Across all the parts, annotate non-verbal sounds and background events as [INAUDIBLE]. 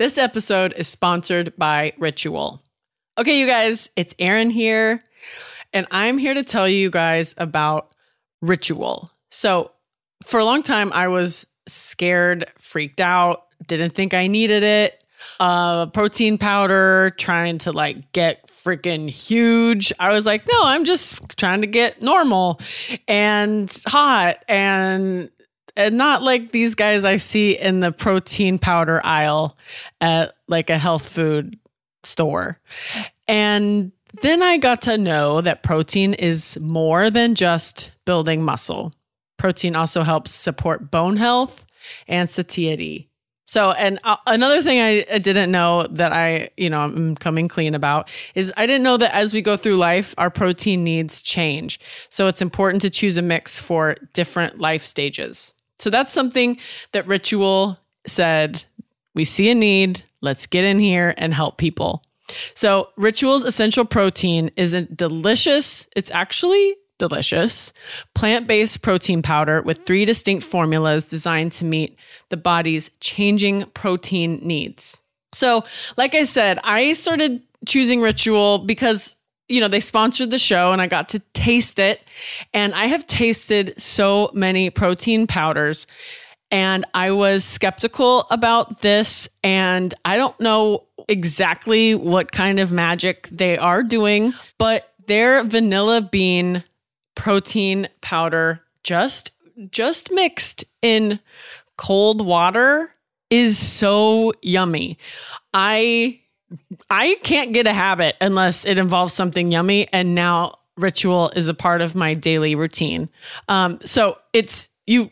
This episode is sponsored by Ritual. Okay, you guys, it's Erin here, and I'm here to tell you guys about Ritual. So, for a long time, I was scared, freaked out, didn't think I needed it. Uh, protein powder, trying to like get freaking huge. I was like, no, I'm just trying to get normal and hot and and not like these guys I see in the protein powder aisle at like a health food store. And then I got to know that protein is more than just building muscle. Protein also helps support bone health and satiety. So, and uh, another thing I, I didn't know that I, you know, I'm coming clean about is I didn't know that as we go through life, our protein needs change. So, it's important to choose a mix for different life stages. So, that's something that Ritual said we see a need, let's get in here and help people. So, Ritual's essential protein isn't delicious, it's actually delicious plant based protein powder with three distinct formulas designed to meet the body's changing protein needs. So, like I said, I started choosing Ritual because you know, they sponsored the show and I got to taste it. And I have tasted so many protein powders and I was skeptical about this. And I don't know exactly what kind of magic they are doing, but their vanilla bean protein powder just just mixed in cold water is so yummy. I I can't get a habit unless it involves something yummy and now ritual is a part of my daily routine. Um so it's you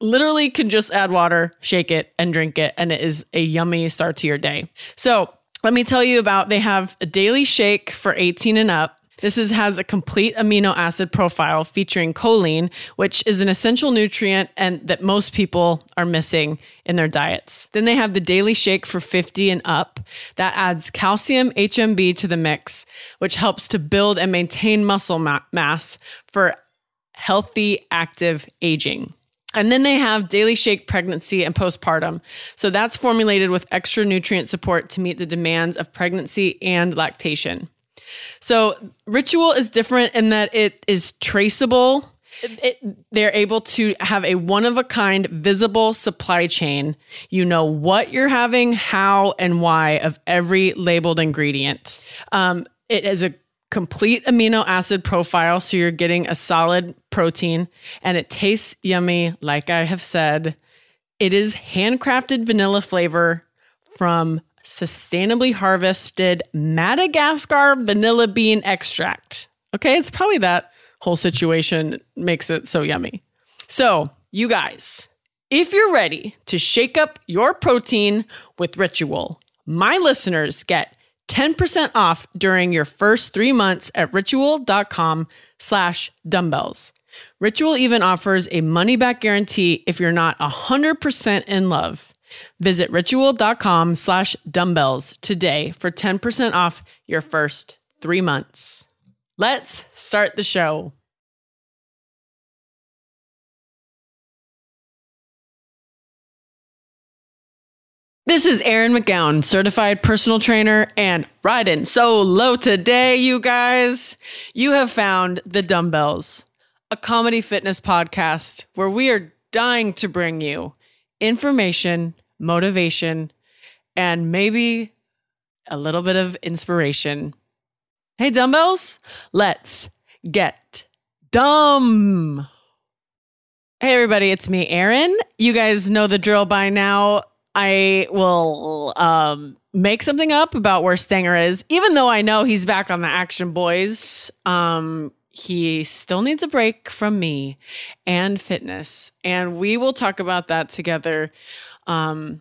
literally can just add water, shake it and drink it and it is a yummy start to your day. So, let me tell you about they have a daily shake for 18 and up. This is, has a complete amino acid profile featuring choline, which is an essential nutrient and that most people are missing in their diets. Then they have the daily shake for 50 and up that adds calcium HMB to the mix, which helps to build and maintain muscle ma- mass for healthy active aging. And then they have Daily Shake pregnancy and postpartum. So that's formulated with extra nutrient support to meet the demands of pregnancy and lactation. So Ritual is different in that it is traceable. It, they're able to have a one of a kind visible supply chain. You know what you're having, how, and why of every labeled ingredient. Um, it is a complete amino acid profile. So you're getting a solid protein and it tastes yummy, like I have said. It is handcrafted vanilla flavor from sustainably harvested Madagascar vanilla bean extract. Okay, it's probably that whole situation makes it so yummy. So, you guys, if you're ready to shake up your protein with Ritual, my listeners get 10% off during your first three months at ritual.com slash dumbbells. Ritual even offers a money back guarantee if you're not 100% in love. Visit ritual.com slash dumbbells today for 10% off your first three months. Let's start the show. This is Erin McGowan, certified personal trainer and riding so low today, you guys. You have found the dumbbells, a comedy fitness podcast where we are dying to bring you information, motivation, and maybe a little bit of inspiration. Hey, dumbbells, let's get dumb. Hey, everybody, it's me, Erin. You guys know the drill by now. I will um, make something up about where Stanger is, even though I know he's back on the Action Boys. Um, he still needs a break from me and fitness, and we will talk about that together um,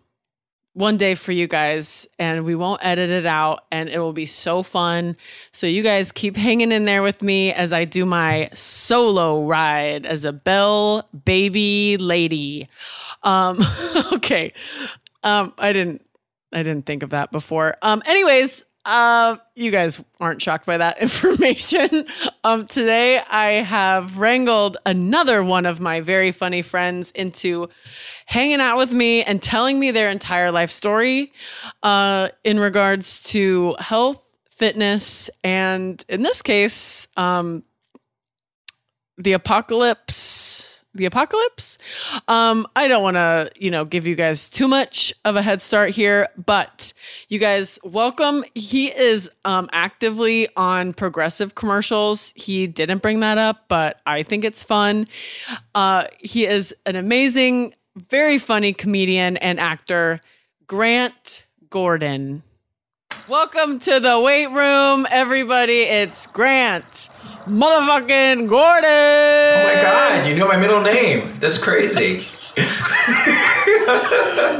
one day for you guys, and we won't edit it out, and it will be so fun. So you guys keep hanging in there with me as I do my solo ride as a Bell baby lady. Um, [LAUGHS] okay. Um, I didn't I didn't think of that before. Um, anyways, uh, you guys aren't shocked by that [LAUGHS] information. um, today I have wrangled another one of my very funny friends into hanging out with me and telling me their entire life story uh, in regards to health, fitness, and in this case, um, the apocalypse the apocalypse. Um, I don't want to, you know, give you guys too much of a head start here, but you guys, welcome. He is um, actively on progressive commercials. He didn't bring that up, but I think it's fun. Uh, he is an amazing, very funny comedian and actor, Grant Gordon. Welcome to the weight room, everybody. It's Grant motherfucking Gordon. Oh my god, you know my middle name. That's crazy.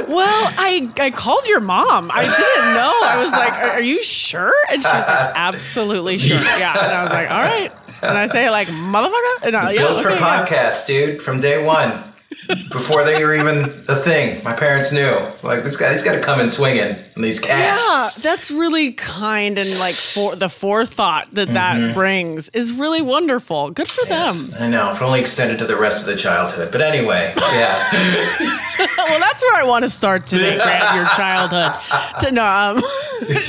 well, I I called your mom. I didn't know. I was like, "Are, are you sure?" And she was like, "Absolutely sure." [LAUGHS] Yeah, and I was like, "All right." And I say like, "Motherfucker," and I, yeah, built for podcast, yeah. dude, from day one before they were even a thing. My parents knew. Like this guy, he's got to come in swinging in these casts. Yeah, that's really kind and like for the forethought that that mm-hmm. brings is really wonderful. Good for yes, them. I know. If only extended to the rest of the childhood. But anyway, yeah. [LAUGHS] well, that's where I want to start today. Grab your childhood. To no, um, [LAUGHS]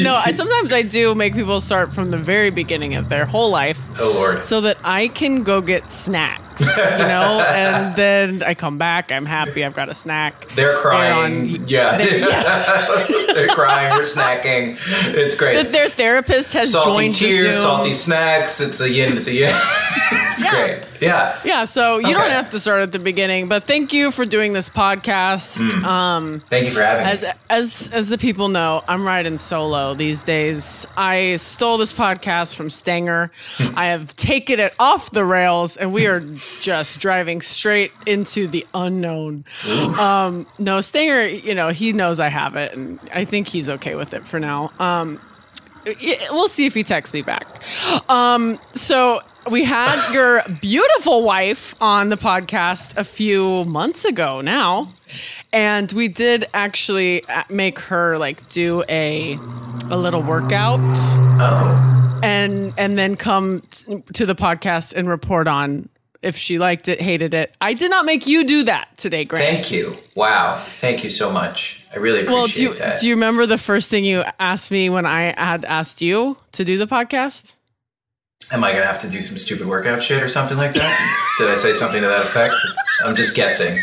no. I sometimes I do make people start from the very beginning of their whole life. Oh Lord. So that I can go get snacks you know, and then I come back. I'm happy. I've got a snack. They're crying. They're on, yeah, they're, [LAUGHS] yes. they're crying. They're snacking. It's great. The, their therapist has salty joined tears, salty snacks. It's a yin. It's a yin. [LAUGHS] it's yeah. great. Yeah. Yeah. So you okay. don't have to start at the beginning, but thank you for doing this podcast. Mm. Um, thank you for having as, me. As as the people know, I'm riding solo these days. I stole this podcast from Stanger. I have taken it off the rails, and we are just driving straight into the unknown. Um, no, Stanger, you know, he knows I have it, and I think he's okay with it for now. Um, we'll see if he texts me back. Um, so we had [LAUGHS] your beautiful wife on the podcast a few months ago now and we did actually uh, make her like do a a little workout oh and and then come to the podcast and report on if she liked it hated it i did not make you do that today grant thank you wow thank you so much i really appreciate well do you, that do you remember the first thing you asked me when i had asked you to do the podcast Am I gonna have to do some stupid workout shit or something like that? [LAUGHS] Did I say something to that effect? I'm just guessing.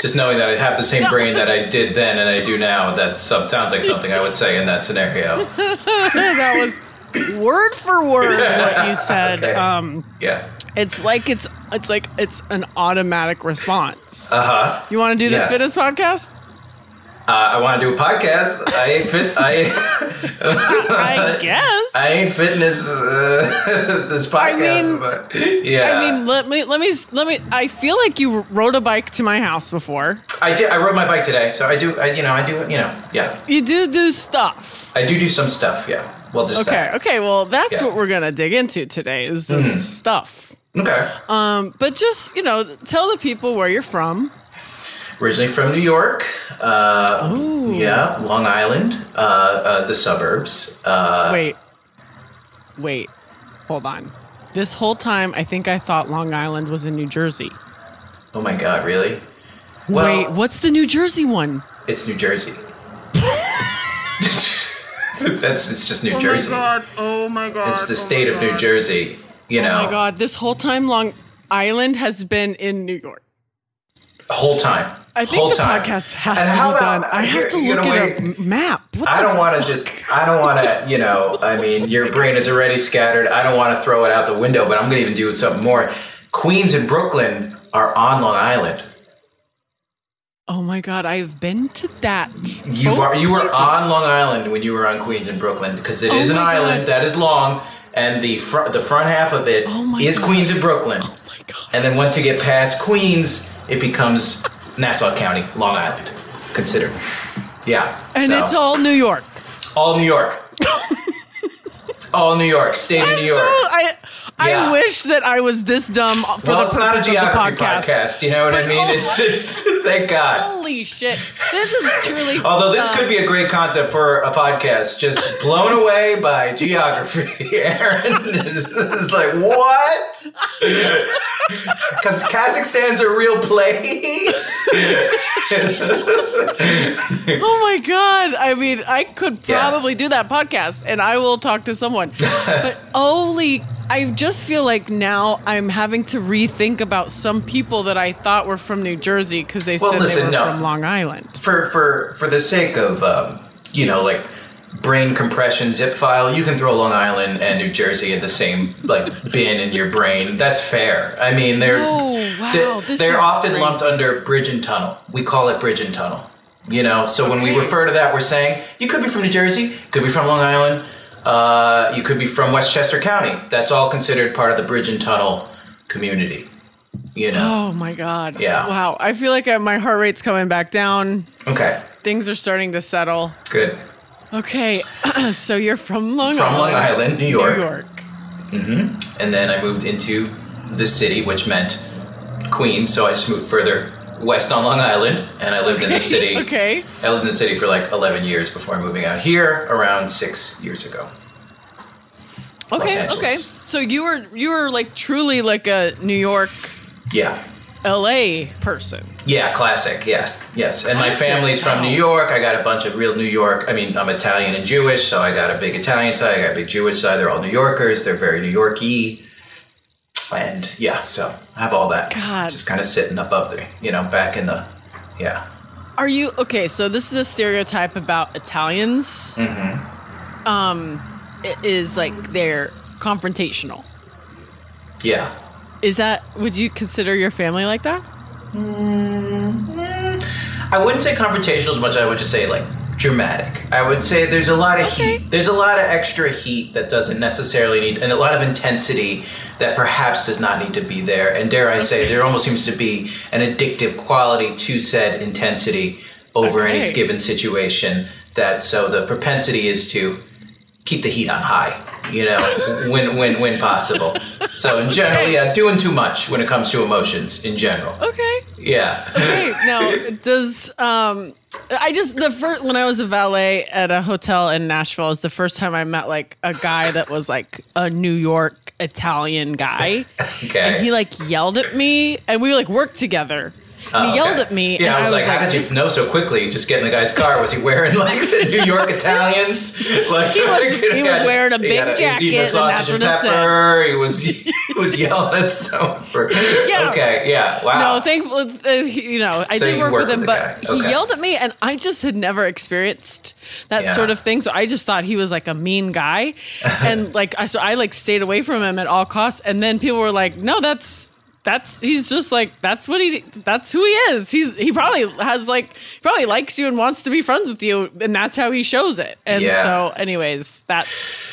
Just knowing that I have the same brain that I did then and I do now, that sounds like something I would say in that scenario. [LAUGHS] that was word for word [LAUGHS] what you said. Okay. Um, yeah. It's like it's it's like it's an automatic response. Uh huh. You want to do this yes. fitness podcast? Uh, I want to do a podcast. I ain't fit. I, [LAUGHS] I guess I ain't fitness uh, [LAUGHS] this podcast. I mean, but yeah. I mean, let me let me let me. I feel like you rode a bike to my house before. I did. I rode my bike today, so I do. I, you know, I do. You know, yeah. You do do stuff. I do do some stuff. Yeah. Well, just okay. That. Okay. Well, that's yeah. what we're gonna dig into today. Is this mm. stuff. Okay. Um, but just you know, tell the people where you're from originally from New York. Uh, yeah, Long Island, uh, uh, the suburbs. Uh, wait, wait, hold on. This whole time, I think I thought Long Island was in New Jersey. Oh my God, really? Well, wait, what's the New Jersey one? It's New Jersey. [LAUGHS] [LAUGHS] That's it's just New oh Jersey. Oh my god! Oh my god! It's the oh state of New Jersey. You know. Oh my god! This whole time, Long Island has been in New York. Whole time. I think whole the time. podcast has and to be about, done. I have to look at a map. What I don't want to just. I don't want to. You know. I mean, your brain is already scattered. I don't want to throw it out the window. But I'm going to even do something more. Queens and Brooklyn are on Long Island. Oh my God! I've been to that. You are. You were on Long Island when you were on Queens and Brooklyn because it oh is an island God. that is long, and the front the front half of it oh is God. Queens and Brooklyn. Oh my God! And then once you get past Queens, it becomes Nassau County, Long Island, considered. Yeah. And so. it's all New York. All New York. [LAUGHS] all New York, state of New York. So, I. I wish that I was this dumb for well, the it's not a purpose of the geography podcast. podcast. You know what I mean? oh [LAUGHS] It's it's thank God. Holy shit! This is truly. Although this dumb. could be a uh, great concept for a podcast, just blown away by geography. [LAUGHS] Erin is, is like, what? Because Kazakhstan's a real place. [LAUGHS] Oh my god! I mean, I could Yeah. probably do that podcast, and I will talk to someone. but holy, I just feel like now I'm having to rethink about some people that I thought were from New Jersey because they Well, said they were no. from Long Island. for for for the sake of um, you know like brain compression zip file, you can throw Long Island and New Jersey in the same like [LAUGHS] bin in your brain. That's fair. I mean, they're Oh, wow, they're, they're often crazy. lumped under bridge and tunnel. We call it bridge and tunnel. You know, so when we refer to that, we're saying you could be from New Jersey, could be from Long Island, uh, you could be from Westchester County. That's all considered part of the bridge and tunnel community. You know. Oh my god! Yeah. Wow, I feel like my heart rate's coming back down. Okay. Things are starting to settle. Good. Okay, [CLEARS THROAT] so you're from Long Island? From Island. Long Island, New York. New York. Mm-hmm. And then I moved into the city, which meant Queens. So I just moved further west on Long Island, and I lived in the city. Okay. I lived in the city for like 11 years before moving out here around six years ago. Okay. Okay. So you were you were like truly like a New York, Yeah. L.A. person. Yeah, classic. Yes, yes. And my family's from. New York. I got a bunch of real New York. I mean, I'm Italian and Jewish, so I got a big Italian side. I got a big Jewish side. They're all New Yorkers. They're very New Yorky. And yeah, so I have all that. God. Just kind of sitting up up there, you know, back in the, yeah. Are you okay? So this is a stereotype about Italians. Mm-hmm. Um, i- is like they're confrontational. Yeah. Is that? Would you consider your family like that? I wouldn't say confrontational as much. I would just say like dramatic. I would say there's a lot of Okay. heat. There's a lot of extra heat that doesn't necessarily need, and a lot of intensity that perhaps does not need to be there. And dare I say, there almost seems to be an addictive quality to said intensity over any given situation. That so the propensity is to keep the heat on high. You know, when when when possible. So in general, yeah, doing too much when it comes to emotions in general. Okay. Yeah. Okay. Now, does um, I just the first when I was a valet at a hotel in Nashville is the first time I met like a guy that was like a New York Italian guy, [LAUGHS] Okay. and he like yelled at me, and we like worked together. And he Oh, yelled okay. at me, Yeah, and I was, like, how did you know so quickly? Just get in the guy's car. Was he wearing like the New York Italians? [LAUGHS] [LAUGHS] Like He was- he was wearing a big eating jacket, and sausage and, said. pepper. He was he [LAUGHS] was yelling at someone for. Yeah. Okay. Yeah. Wow. No, thankfully, uh, you know, I So did work with him, with but guy. he yelled at me, and I just had never experienced that Yeah. sort of thing. So I just thought he was like a mean guy, and like I so I like stayed away from him at all costs. And then people were like, "No, that's." That's he's just like that's what he that's who he is. He's he probably has like he probably likes you and wants to be friends with you and that's how he shows it. And Yeah. so anyways, that's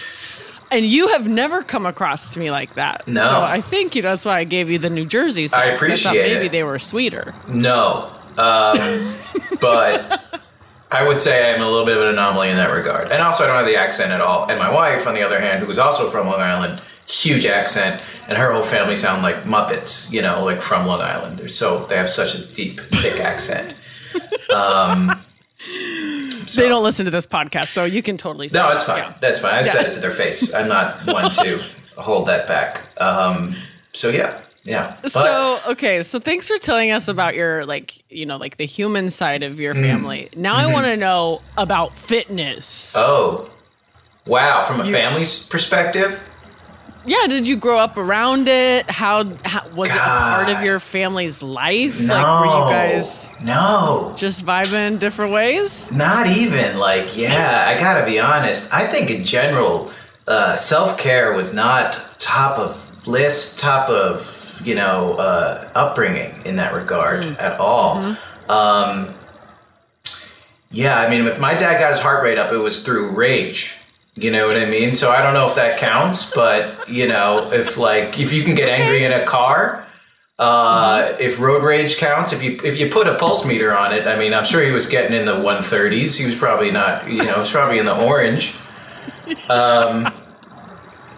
and you have never come across to me like that. No. So I think you know that's why I gave you the New Jersey side. 'cause I thought appreciate maybe it. they were sweeter. No. Um, [LAUGHS] but I would say I'm a little bit of an anomaly in that regard. And also, I don't have the accent at all. And my wife, on the other hand, who is also from Long Island, huge accent, and her whole family sound like Muppets, you know, like from Long Island. They're so they have such a deep, thick [LAUGHS] accent. Um, They don't listen to this podcast, so you can totally. Say no, it's fine. Yeah. That's fine. I Yeah. said it to their face. I'm not one to [LAUGHS] hold that back. Um, so yeah, yeah. But, so okay, so thanks for telling us about your like you know like the human side of Mm. your family. Now I want to know about fitness. Mm-hmm. oh, wow. From a family's perspective, Yeah, did you grow up around it? How, how was it a part of your family's life? no, Like were you guys no. just vibing different ways? Not even like yeah. I gotta be honest. I think in general, uh, self care was not top of list, top of you know uh, upbringing in that regard at all. Um, yeah, I mean, if my dad got his heart rate up, it was through rage. You know what I mean? So I don't know if that counts, but you know, if like if you can get angry in a car, uh, if road rage counts, if you if you put a pulse meter on it, I mean, I'm sure he was getting in the 130s. He was probably not, you know, he was probably in the orange. Um,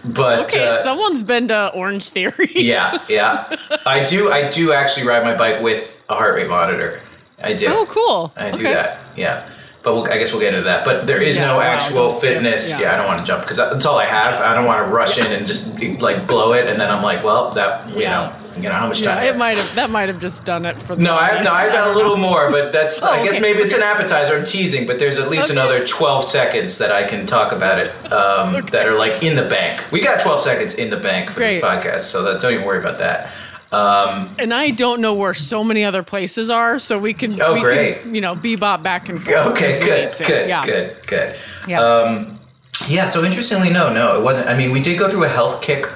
but Okay, uh, someone's been to Orange Theory. yeah, yeah. I do. I do actually ride my bike with a heart rate monitor. I do. Oh, cool. I do okay. that. Yeah. But we'll, I guess we'll get into that. But there is Yeah, no wow, actual fitness. Yeah. Yeah. I don't want to jump because that's all I have. I don't want to rush in and just like blow it, and then I'm like, well, that you Yeah. know, you know how much Yeah, time. It might have that might have just done it for the No, I no, I've got a little more, but that's Oh, I [LAUGHS] guess okay, maybe it's an appetizer. I'm teasing, but there's at least Okay. another 12 seconds that I can talk about it um, that are like in the bank. We got 12 seconds in the bank for Great. this podcast, so that, don't even worry about that. Um, And I don't know where so many other places are, so we can Oh, we great. can, you know, bebop back and forth. okay, as good, need good, yeah. good, good. Yeah. Um, yeah. So interestingly, no, no, it wasn't. I mean, we did go through a health kick.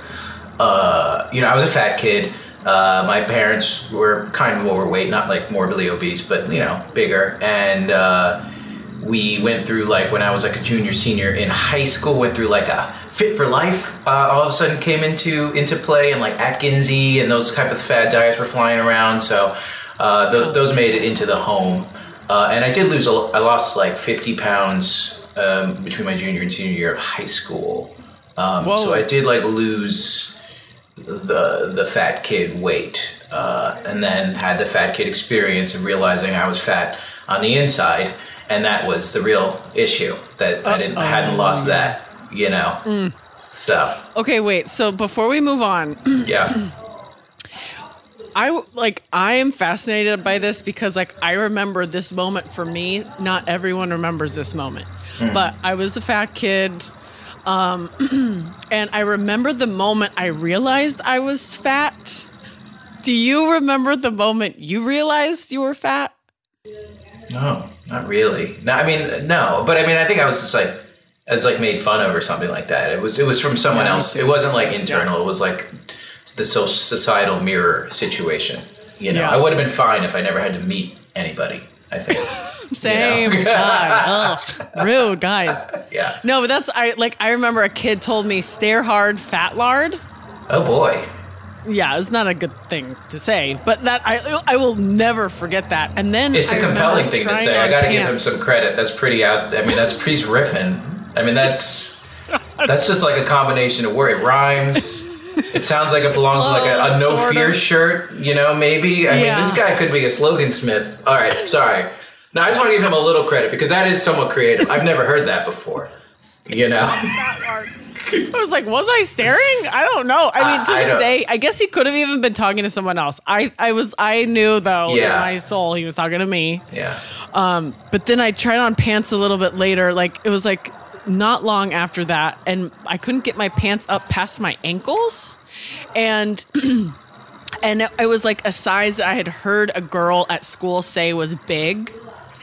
Uh, you know, I was a fat kid. Uh, my parents were kind of overweight, not like morbidly obese, but you know, bigger. And uh, we went through like when I was like a junior, senior in high school. Went through like a Fit for Life. Uh, all of a sudden came into into play, and like Atkinsy and those type of fad diets were flying around. So uh, those those made it into the home. Uh, and I did lose. A, I lost like fifty pounds um, between my junior and senior year of high school. Um, so I did like lose the the fat kid weight, uh, and then had the fat kid experience of realizing I was fat on the inside, and that was the real issue that I didn't I hadn't lost that, you know. So Okay, wait. So before we move on, [CLEARS THROAT] yeah, I like I am fascinated by this because like I remember this moment for me. Not everyone remembers this moment, but I was a fat kid, um, [CLEARS THROAT] and I remember the moment I realized I was fat. Do you remember the moment you realized you were fat? no, not really. No, I mean no, but I mean I think I was just like. As like made fun of or something like that. It was it was from someone Yeah, else. It wasn't like internal. It was like the so- societal mirror situation. You know, Yeah. I would have been fine if I never had to meet anybody. I think. [LAUGHS] Same. God, ugh, rude guys. [LAUGHS] yeah. No, but that's I like I remember a kid told me stare hard, fat lard. Oh boy. Yeah, it's not a good thing to say, but that I I will never forget that. And then It's a I remember compelling thing to say. I got to give him some credit. That's pretty out. I mean, that's he's riffing. I mean, that's that's just like a combination of word. It rhymes. It sounds like it belongs with like a, a no fear of. shirt. You know, maybe. I Yeah. mean, this guy could be a slogan smith. All right, sorry. Now I just want to give him a little credit because that is somewhat creative. I've never heard that before. You know. I was like, was I staring? I don't know. I mean, to I this don't- day, I guess he could have even been talking to someone else. I I was I knew though in Yeah. my soul he was talking to me. Yeah. Um, but then I tried on pants a little bit later. Like it was like not long after that, and I couldn't get my pants up past my ankles, and [CLEARS THROAT] and it, was like a size that I had heard a girl at school say was big,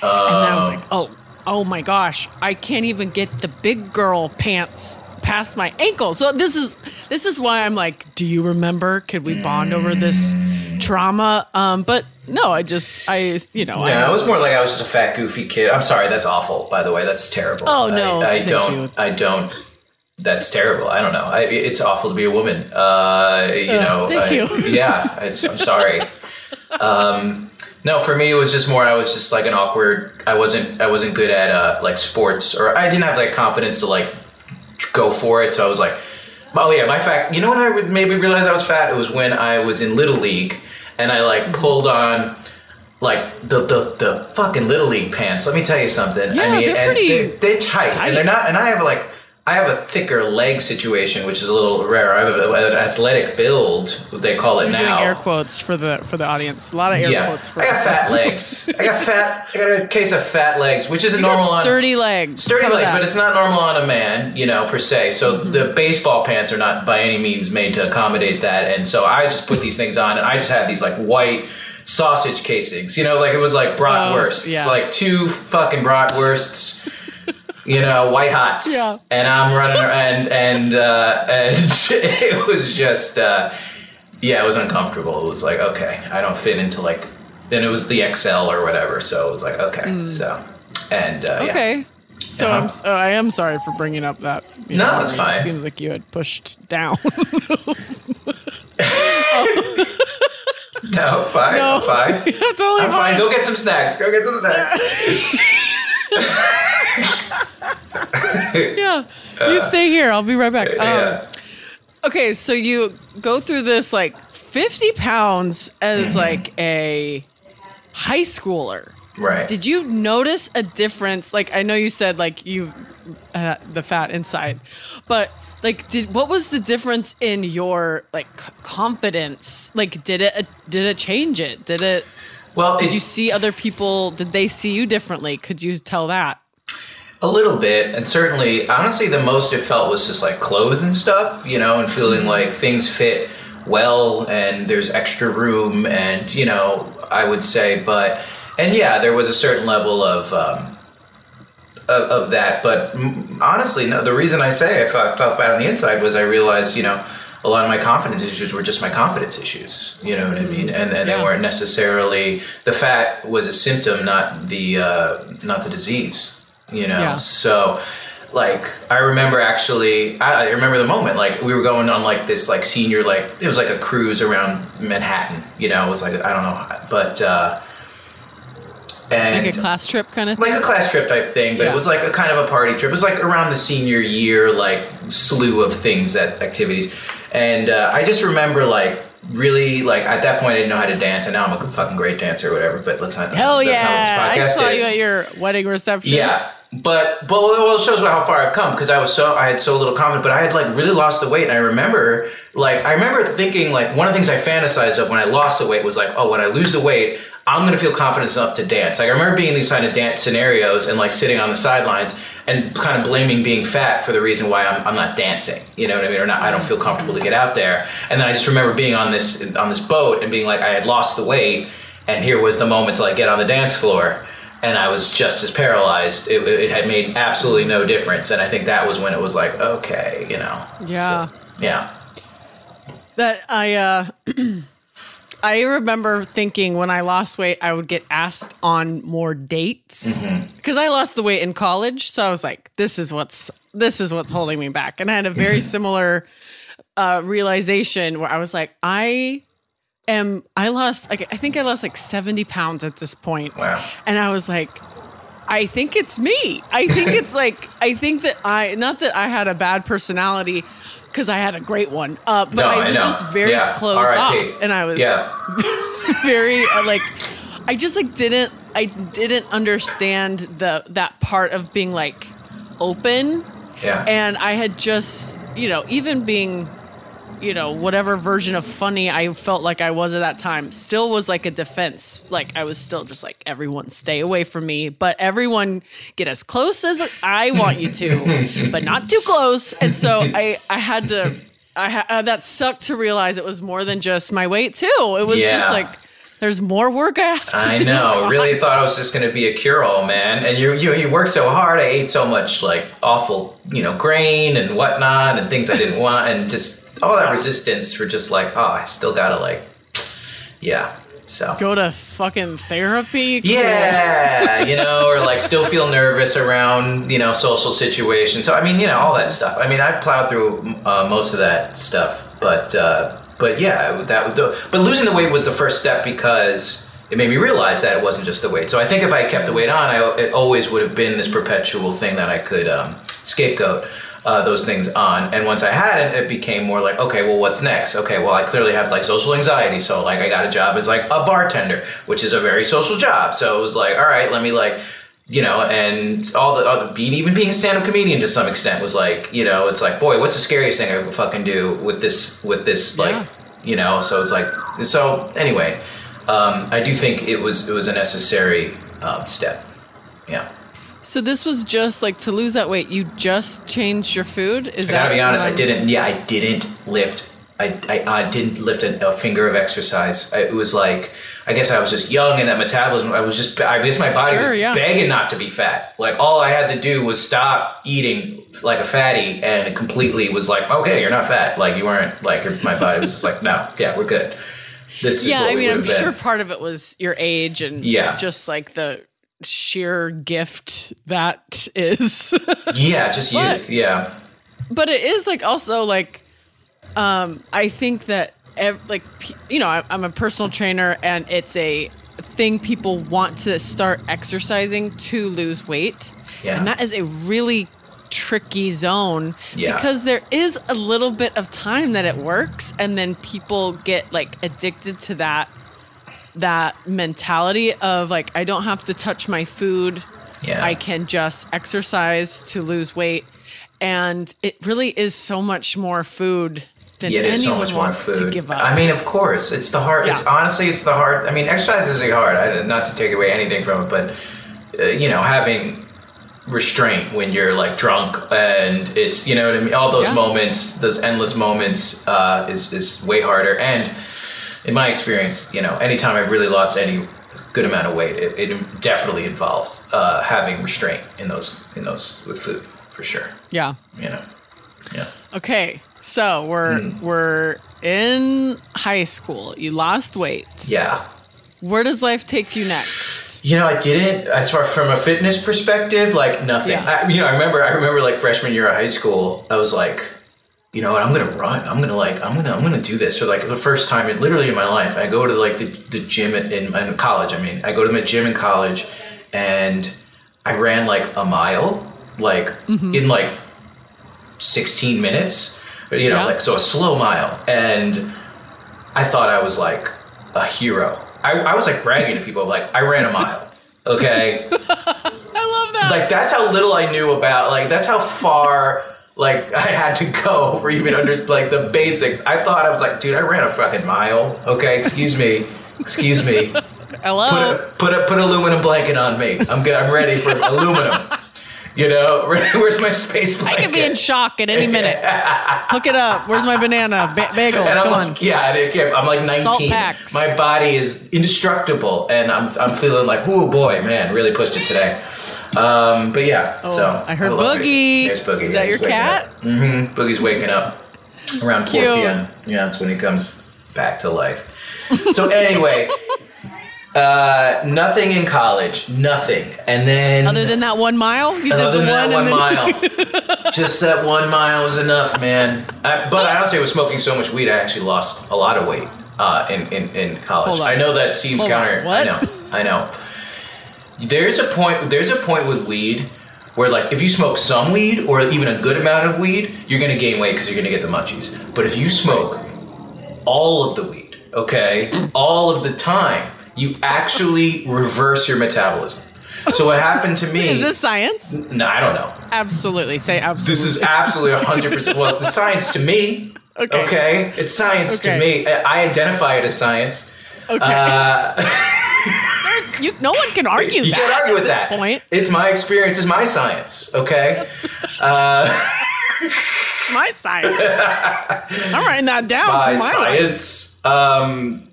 and I was like, oh, oh my gosh, I can't even get the big girl pants past my ankle. So this is this is why I'm like, do you remember? Could we bond over this trauma? Um, but no, I just I you know Yeah, I, it was more like I was just a fat, goofy kid. I'm sorry, that's awful. By the way, that's terrible. Oh, no, I, I thank don't. you. I don't. That's terrible. I don't know. I, it's awful to be a woman. Uh, you Uh, know. thank I- you. Yeah, I, I'm sorry. Um, no, for me, it was just more. I was just like an awkward. I wasn't. I wasn't good at uh, like sports, or I didn't have like confidence to like go for it. So I was like, oh yeah, my fat. You know when I would maybe realize I was fat? It was when I was in little league and I like pulled on like the the, the fucking little league pants. Let me tell you something. Yeah, I mean, they're and pretty they, they're tight, tight. and they're not. And I have like. I have a thicker leg situation, which is a little rare. I have a- an athletic build, what they call it You're now. doing air quotes for the for the audience. A lot of air yeah, quotes for I got fat legs. I got [LAUGHS] fat. I got a case of fat legs, which isn't You got normal on sturdy legs. sturdy legs, but it's not normal on a man, you know, per se. So Mm-hmm. the baseball pants are not by any means made to accommodate that. And so I just put these things on, and I just had these like white sausage casings, you know, like it was like bratwursts, Oh, yeah. like two fucking bratwursts. You know, white hots, Yeah. and I'm running around, and uh, and [LAUGHS] it was just, uh, yeah, it was uncomfortable. It was like, okay, I don't fit into like, then it was the XL or whatever, so it was like, okay, so, and uh, yeah. Mm. okay. So Uh-huh. I'm uh, I am sorry for bringing up that. you No, know, it's it fine. Seems like you had pushed down. [LAUGHS] [LAUGHS] No, fine, No. I'm fine. I'm fine. Go get some snacks. Go get some snacks. [LAUGHS] Yeah, you stay here. I'll be right back. Um, Uh, yeah. okay, so you go through this like 50 pounds as Mm-hmm. like a high schooler. Right. Did you notice a difference? Like I know you said like you uh, the fat inside, but like did what was the difference in your like c- confidence? Like did it did it change it? Did it well, did it- you see other people did they see you differently? Could you tell that? A little bit, and certainly, honestly, the most it felt was just like clothes and stuff, you know, and feeling like things fit well and there's extra room, and you know, I would say, but and yeah, there was a certain level of um, of, of that, but mm, honestly, no. The reason I say I felt, felt fat on the inside was I realized, you know. A lot of my confidence issues were just my confidence issues. You know what I mean? And, and Yeah. they weren't necessarily the fat was a symptom, not the uh, not the disease. You know, Yeah. so like I remember actually I, I remember the moment like we were going on like this like senior like it was like a cruise around Manhattan. You know, it was like I don't know, but uh, and Like a class trip kind of thing? like a class trip type thing, but Yeah. it was like a kind of a party trip. It was like around the senior year, like slew of things that activities, and uh, I just remember like really like at that point I didn't know how to dance, and now I'm a fucking great dancer or whatever. But let's not. Hell that's yeah! Not I what this podcast saw is. you at your wedding reception. Yeah, but but well, it shows how far I've come because I was so I had so little confidence, but I had like really lost the weight, and I remember like I remember thinking like one of the things I fantasized of when I lost the weight was like, oh, when I lose the weight, I'm gonna feel confident enough to dance. Like I remember being in these kind of dance scenarios and like sitting on the sidelines and kind of blaming being fat for the reason why I'm, I'm not dancing. You know what I mean? Or not, I don't feel comfortable to get out there. And then I just remember being on this on this boat and being like, I had lost the weight, and here was the moment to like get on the dance floor and I was just as paralyzed. It, it had made absolutely no difference, and I think that was when it was like, okay, you know. Yeah. So, yeah. That I uh [CLEARS THROAT] I remember thinking when I lost weight I would get asked on more dates Mm-hmm. because I lost the weight in college so I was like this is what's this is what's holding me back and I had a very [LAUGHS] similar uh realization where I was like I am I lost like I think I lost like 70 pounds at this point Wow. and I was like I think it's me. I think it's like I think that I not that I had a bad personality because I had a great one, uh, but No, I was just very Yeah, closed off, and I was Yeah. [LAUGHS] very uh, like I just like didn't I didn't understand the that part of being like open, Yeah. and I had just you know even being you know whatever version of funny I felt like I was at that time still was like a defense like I was still just like everyone stay away from me but everyone get as close as I want you to [LAUGHS] but not too close and so I I had to I ha- uh, that sucked to realize it was more than just my weight too it was just like there's more work I have to I do know. God. Really thought I was just going to be a cure-all, man. And you, you, you worked so hard. I ate so much like awful, you know, grain and whatnot, and things I didn't [LAUGHS] want, and just all that resistance for just like, oh, I still gotta like, yeah. So go to fucking therapy. Yeah, you know, or like still feel [LAUGHS] nervous around, you know, social situations. So I mean, you know, all that stuff. I mean, I plowed through uh, most of that stuff, but uh, but yeah, that but losing the weight was the first step because it made me realize that it wasn't just the weight. So I think if I kept the weight on, I it always would have been this perpetual thing that I could um, scapegoat. Uh, those things on. And once i had it it became more like okay well what's next? Okay well i clearly have like social anxiety. So like i got a job as like a bartender which is a very social job. So it was like all right let me like you know and all the other being even being a stand-up comedian to some extent was like you know it's like boy what's the scariest thing i could fucking do with this with this like Yeah. you know? So it's like so anyway um, i do think it was it was a necessary um, step. Yeah so this was just like to lose that weight you just changed your food is I that gotta be honest. I didn't. Yeah, I didn't lift. I, I, I didn't lift a, a finger of exercise. I, it was like I guess I was just young and that metabolism. I was just. I guess my body Sure, was yeah. begging not to be fat. Like all I had to do was stop eating like a fatty, and it completely was like, okay, you're not fat. Like you weren't. Like my body was just like, no, yeah, we're good. This is yeah what i mean i'm been. sure part of it was your age and Yeah. just like the sheer gift that is [LAUGHS] Yeah, just But- youth. Yeah, but it is like also like um i think that ev- like you know I- i'm a personal trainer and it's a thing people want to start exercising to lose weight Yeah. and that is a really tricky zone Yeah. because there is a little bit of time that it works and then people get like addicted to that that mentality of like I don't have to touch my food. Yeah. I can just exercise to lose weight. And it really is so much more food than Yeah, is so anyone much more wants to give up. I mean, of course, it's the hard. It's honestly, it's the hard. I mean, exercise isn't hard. I, not to take away anything from it, but uh, you know, having restraint when you're like drunk and it's you know what I mean. All those Yeah. moments, those endless moments, uh, is is way harder. And in my experience, you know, anytime I've really lost any good amount of weight, it, it definitely involved uh, having restraint in those in those with food for sure. yeah. You know, yeah. Okay. So we're Hmm. we're in high school. You lost weight. Yeah. Where does life take you next? You know, I didn't. As far from a fitness perspective, like nothing. Yeah. I, you know, I remember. I remember like freshman year of high school. I was like, you know what? I'm gonna run. I'm gonna like. I'm gonna. I'm gonna do this for like the first time, in, literally in my life. I go to like the, the gym in, in, college. I mean, I go to my gym in college, and I ran like a mile, like Mm-hmm. in like 16 minutes. But you know, Yeah. like so a slow mile, and I thought I was like a hero. I, I was like bragging to people, like I ran a mile. Okay, [LAUGHS] I love that. like that's how little I knew about. Like that's how far like [LAUGHS] I had to go [LAUGHS] for even under like the basics. I thought I was like, dude, I ran a fucking mile. Okay, excuse me, excuse me. [LAUGHS] Hello. Put a put a put aluminum blanket on me. I'm good. I'm ready for aluminum. You know, where's my space blanket? I could be in shock at any minute. Hook it up. Where's my banana? Ba- bagels. And I'm like, yeah, I can't, I'm like 19. Salt packs. My body is indestructible, and I'm, I'm feeling like, oh boy, man, really pushed it today. Um, but yeah, so Oh, I heard it. Boogie. There's Boogie. Is that your cat? Mm-hmm. Boogie's waking up around 4 p.m. Yeah, that's when he comes back to life. So anyway, [LAUGHS] uh, nothing in college, nothing, and then Other than that one mile, you other the than that one, one mile, [LAUGHS] just that one mile was enough, man. I, but I honestly was smoking so much weed, I actually lost a lot of weight uh, in, in in college. I know that seems Hold counter. what? I know, I know. There's a point. There's a point with weed where, like, if you smoke some weed or even a good amount of weed, you're gonna gain weight because you're gonna get the munchies. But if you smoke all of the weed, okay, all of the time, you actually reverse your metabolism. So what happened to me? [LAUGHS] Is this science? No, I don't know. Absolutely. Say absolutely. This is absolutely 100%. Well, the science to me. Okay. Okay. It's science Okay. to me. I identify it as science. okay. Uh, [LAUGHS] you, no one can argue you that can't argue at with this that. point. It's my experience. It's my science. Okay. [LAUGHS] It's my science. I'm writing that down my for my science. Um,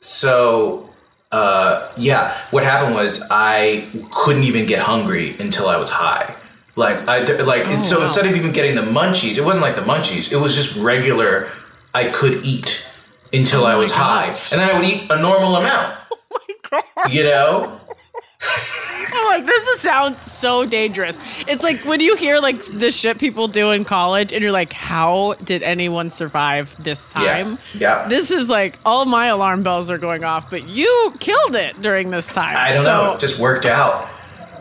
so, uh, yeah, what happened was I couldn't even get hungry until I was high. Like, I th- like Oh, so wow. instead of even getting the munchies, it wasn't like the munchies. It was just regular. I could eat until I was high, Oh and then I would eat a normal amount. You know, I'm like, this sounds so dangerous. It's like when you hear like the shit people do in college, and you're like, how did anyone survive this time? yeah. This is like all my alarm bells are going off, but you killed it during this time. I don't so, know. It just worked out.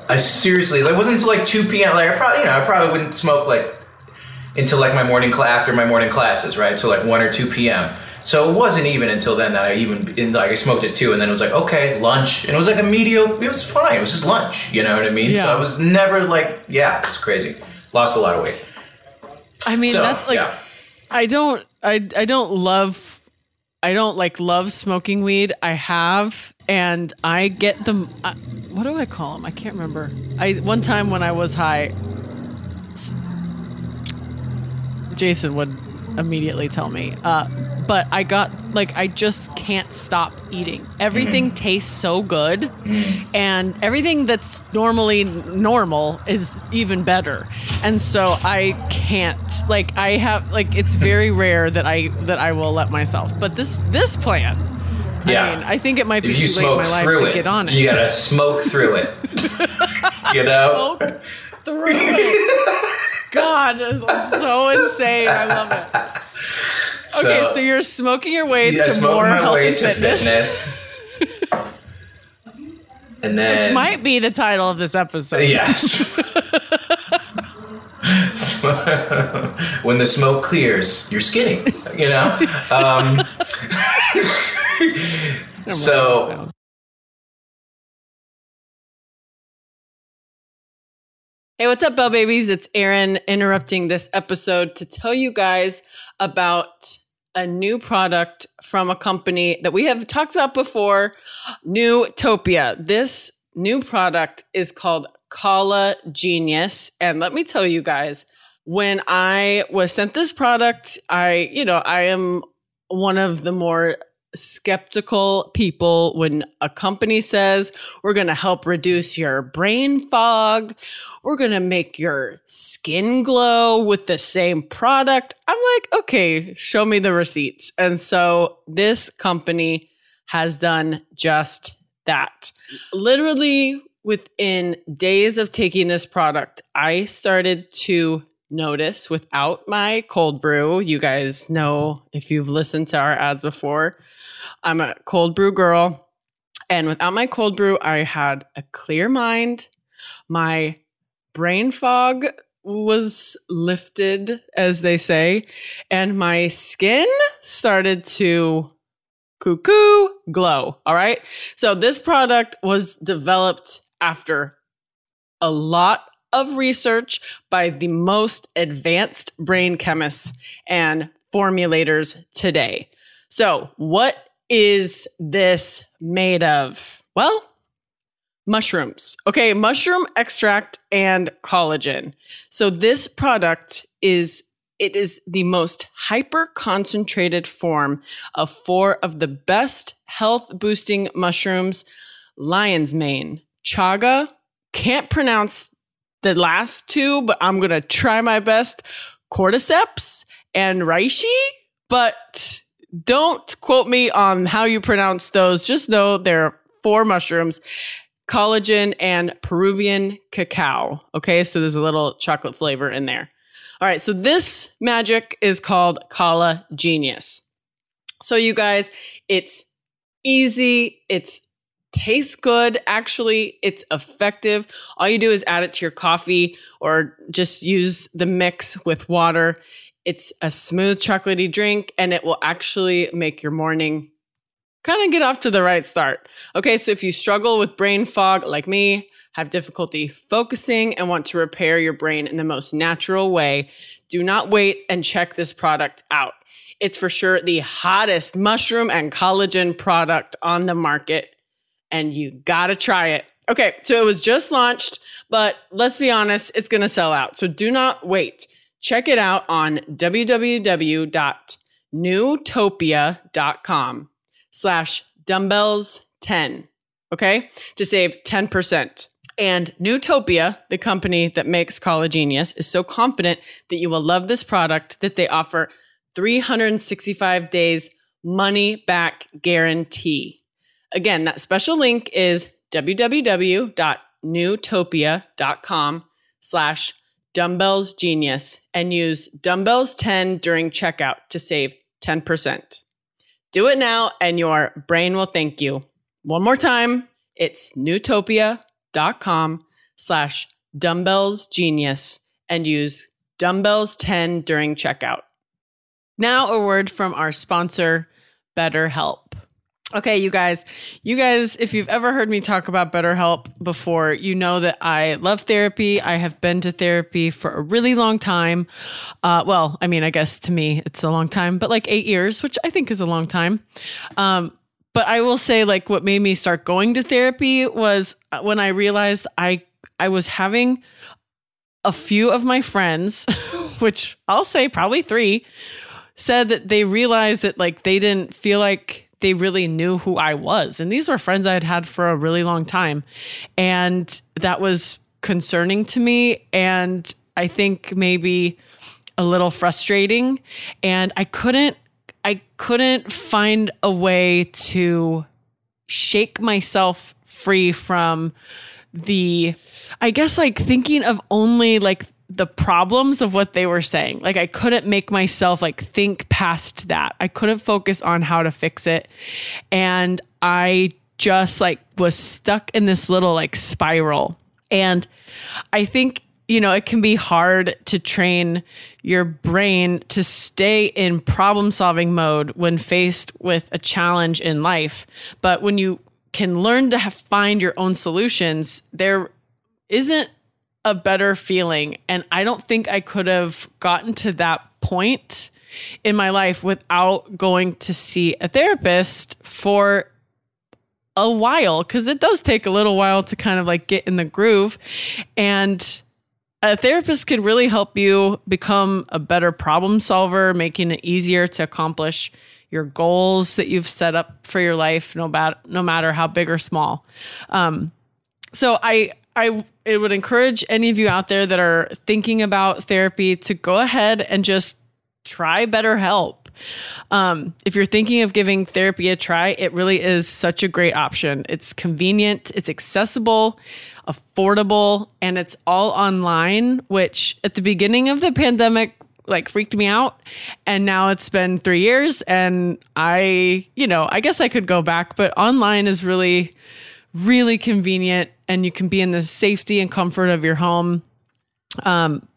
I seriously, like, it wasn't until like 2 p.m. Like, I probably, you know, I probably wouldn't smoke like until like my morning class after my morning classes, right? So like 1 or 2 p.m. So it wasn't even until then that I even like I smoked it too, and then it was like okay, lunch, and it was like a mediocre. It was fine. It was just lunch. You know what I mean? So Yeah. I was never like, yeah, it was crazy. Lost a lot of weight. I mean, So, that's like yeah. I don't I I don't love I don't like love smoking weed. I have and I get them uh, what do I call them? I can't remember. I one time when I was high Jason would immediately tell me. Uh but I got like I just can't stop eating. Everything tastes so good and everything that's normally normal is even better. And so I can't like I have like it's [LAUGHS] very rare that I that I will let myself. But this this plan Yeah. I mean, I think it might be If you too late in smoke my life through to it, get on it. you gotta smoke through it. [LAUGHS] you know. Smoke through it. God, it's so insane. I love it. Okay, so, you're smoking your way yeah, to more my health way and to fitness. fitness. and then Which might be the title of this episode. Yes. [LAUGHS] [LAUGHS] when the smoke clears, you're skinny. You know. Um, [LAUGHS] so. Hey, what's up, Bell Babies? It's Erin interrupting this episode to tell you guys about a new product from a company that we have talked about before, Nootopia. This new product is called Kala Genius. And let me tell you guys, when I was sent this product, I, you know, I am one of the more skeptical people when a company says we're going to help reduce your brain fog, we're going to make your skin glow with the same product. I'm like, okay, show me the receipts. And so this company has done just that. Literally within days of taking this product, I started to notice without my cold brew. You guys know if you've listened to our ads before, I'm a cold brew girl. And without my cold brew, I had a clear mind. My brain fog was lifted, as they say, and my skin started to cuckoo glow. All right. So this product was developed after a lot of research by the most advanced brain chemists and formulators today. So, what is this made of? Well, mushrooms. Okay, mushroom extract and collagen. So this product is it is the most hyper concentrated form of four of the best health boosting mushrooms lion's mane, chaga, can't pronounce the last two, but I'm going to try my best, cordyceps and reishi, but don't quote me on how you pronounce those. Just know they're four mushrooms, collagen, and Peruvian cacao. Okay, so there's a little chocolate flavor in there. All right, so this magic is called Collagenius. So, you guys, it's easy, it's tastes good. Actually, it's effective. All you do is add it to your coffee or just use the mix with water. It's a smooth chocolatey drink and it will actually make your morning kind of get off to the right start. Okay, so if you struggle with brain fog like me, have difficulty focusing, and want to repair your brain in the most natural way, do not wait and check this product out. It's for sure the hottest mushroom and collagen product on the market, and you gotta try it. Okay, so it was just launched, but let's be honest, it's gonna sell out. So do not wait. Check it out on www.nootopia.com slash dumbbells 10. Okay. To save 10%. And Nootopia, the company that makes Collagenius, is so confident that you will love this product that they offer 365 days money back guarantee. Again, that special link is www.nootopia.com slash dumbbells genius and use dumbbells 10 during checkout to save 10%. Do it now and your brain will thank you. One more time, it's nootopia.com slash dumbbells genius and use dumbbells 10 during checkout. Now, a word from our sponsor, BetterHelp. Okay, you guys, you guys, if you've ever heard me talk about BetterHelp before, you know that I love therapy. I have been to therapy for a really long time. Uh, well, I mean, I guess to me it's a long time, but like eight years, which I think is a long time. Um, but I will say, like, what made me start going to therapy was uh, when I realized I I was having a few of my friends, [LAUGHS] which I'll say probably three, said that they realized that like they didn't feel like they really knew who I was. And these were friends I had had for a really long time. And that was concerning to me. And I think maybe a little frustrating. And I couldn't, I couldn't find a way to shake myself free from the, I guess, like thinking of only like the problems of what they were saying. Like I couldn't make myself like think past that. I couldn't focus on how to fix it. And I just like was stuck in this little like spiral. And I think you know, it can be hard to train your brain to stay in problem solving mode when faced with a challenge in life. But when you can learn to have, find your own solutions, there isn't a better feeling. And I don't think I could have gotten to that point in my life without going to see a therapist for a while because it does take a little while to kind of like get in the groove. And a therapist can really help you become a better problem solver, making it easier to accomplish your goals that you've set up for your life, no, bat- no matter how big or small. Um, so I I it would encourage any of you out there that are thinking about therapy to go ahead and just try BetterHelp. Um, if you're thinking of giving therapy a try, it really is such a great option. It's convenient, it's accessible, affordable, and it's all online, which at the beginning of the pandemic like freaked me out. And now it's been three years and I, you know, I guess I could go back, but online is really, really convenient and you can be in the safety and comfort of your home. Um,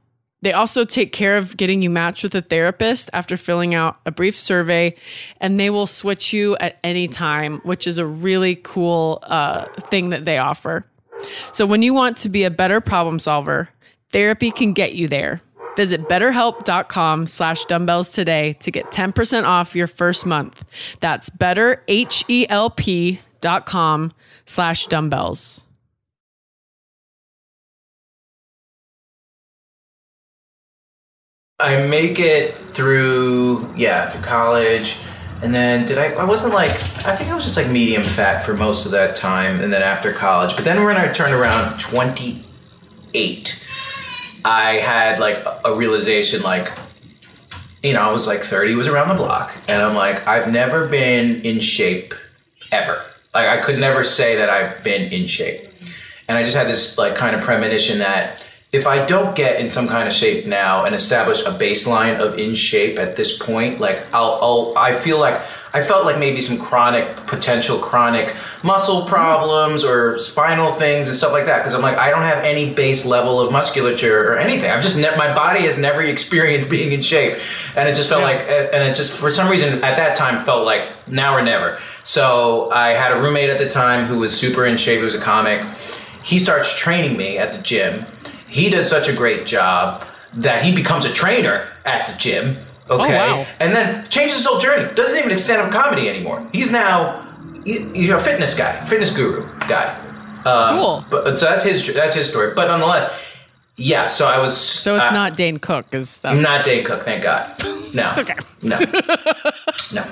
they also take care of getting you matched with a therapist after filling out a brief survey, and they will switch you at any time, which is a really cool uh, thing that they offer. So, when you want to be a better problem solver, therapy can get you there. Visit betterhelp.com slash dumbbells today to get 10% off your first month. That's betterhelp.com slash dumbbells. I make it through, yeah, through college. And then did I, I wasn't like, I think I was just like medium fat for most of that time. And then after college, but then when I turned around 28, I had like a realization like, you know, I was like 30 was around the block. And I'm like, I've never been in shape ever. Like I could never say that I've been in shape. And I just had this like kind of premonition that if I don't get in some kind of shape now and establish a baseline of in shape at this point, like I'll, I'll I feel like I felt like maybe some chronic potential chronic muscle problems or spinal things and stuff like that because I'm like I don't have any base level of musculature or anything. I've just ne- my body has never [LAUGHS] experienced being in shape, and it just felt Yeah. like and it just for some reason at that time felt like now or never. So I had a roommate at the time who was super in shape. He was a comic. He starts training me at the gym. He does such a great job that he becomes a trainer at the gym. Okay, wow. and then changes his whole journey. Doesn't even stand up comedy anymore. He's now you know a fitness guy, fitness guru guy. Um, Cool. But so that's his that's his story. But nonetheless, yeah. So I was. So it's uh, not Dane Cook, is that I'm not Dane Cook, thank God. No. [LAUGHS] Okay. No. no.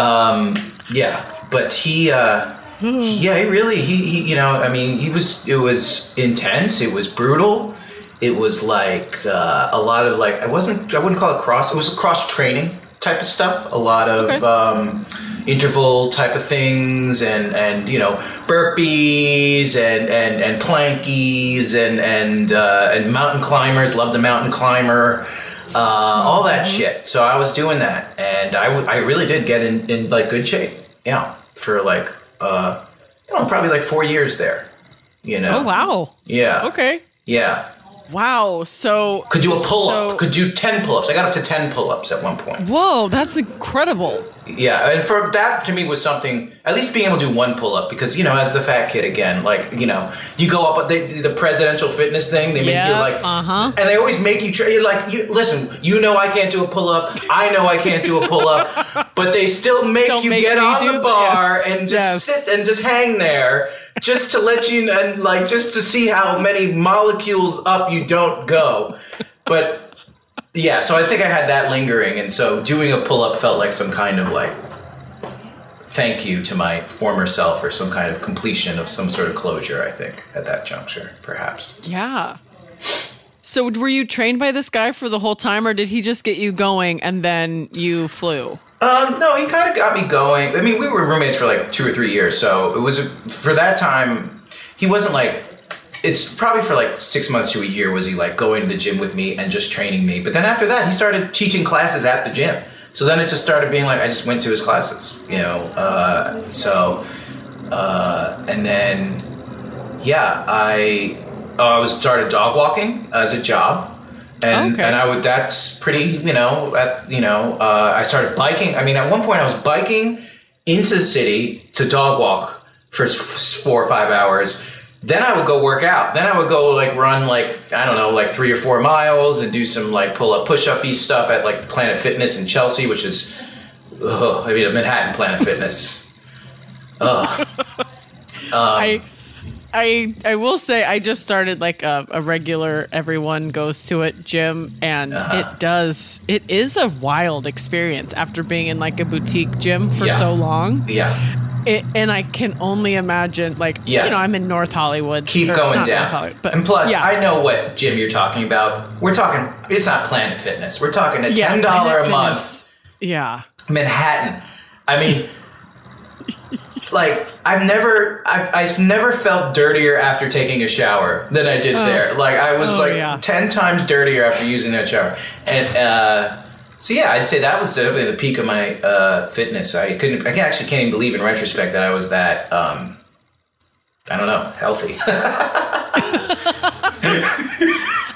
Um, yeah, but he, uh, yeah, he really, he, he, you know, I mean, he was, it was intense. It was brutal. It was like uh, a lot of like, I wasn't, I wouldn't call it cross. It was cross training type of stuff. A lot of Okay. um, interval type of things, and and you know, burpees and and and plankies and and uh, and mountain climbers. Love the mountain climber uh, all that shit. So I was doing that, and I, w- I really did get in, in like good shape. Yeah, for like uh, you know probably like four years there. You know. Oh, wow. Yeah. Okay. Yeah. Wow. So Could do a pull up. so- Could do ten pull ups. I got up to ten pull ups at one point. Whoa, that's incredible. Yeah, and for that to me was something. At least being able to do one pull up because you know, as the fat kid again, like you know, you go up they, the presidential fitness thing. They make you like, uh-huh. and they always make you. Try, you're like, you listen. You know, I can't do a pull up. I know I can't do a pull up, [LAUGHS] but they still make Don't you make get on the bar yes, and just yes. sit and just hang there. Just to let you and like just to see how many molecules up you don't go, but yeah. So I think I had that lingering, and so doing a pull up felt like some kind of like thank you to my former self or some kind of completion of some sort of closure, I think, at that juncture, perhaps. Yeah. So were you trained by this guy for the whole time, or did he just get you going and then you flew? Um, no, he kind of got me going. I mean, we were roommates for like two or three years, so it was for that time. He wasn't like. It's probably for like six months to a year was he like going to the gym with me and just training me. But then after that, he started teaching classes at the gym. So then it just started being like I just went to his classes, you know. Uh, so, uh, and then yeah, I uh, I was started dog walking as a job, and Okay. and I would that's pretty you know at, you know uh, I started biking. I mean, at one point I was biking into the city to dog walk for four or five hours. Then I would go work out. Then I would go like run like I don't know like three or four miles and do some like pull up push up y stuff at like Planet Fitness in Chelsea, which is ugh, I mean a Manhattan Planet Fitness. [LAUGHS] Ugh. I I I will say I just started like a, a regular everyone goes to it gym and Uh-huh. it does it is a wild experience after being in like a boutique gym for Yeah. so long. Yeah. It, and I can only imagine like Yeah. you know I'm in North Hollywood. keep or going down. But and plus, yeah. I know what gym you're talking about. We're talking. It's not Planet Fitness. We're talking a ten dollar a month Fitness. Yeah. Manhattan. I mean, [LAUGHS] like I've never, I've, I've never felt dirtier after taking a shower than I did there. Like I was Oh, like yeah. ten times dirtier after using that shower. And uh, so yeah, I'd say that was definitely the peak of my uh, fitness. I couldn't, I actually can't even believe in retrospect that I was that. Um, I don't know, healthy. [LAUGHS]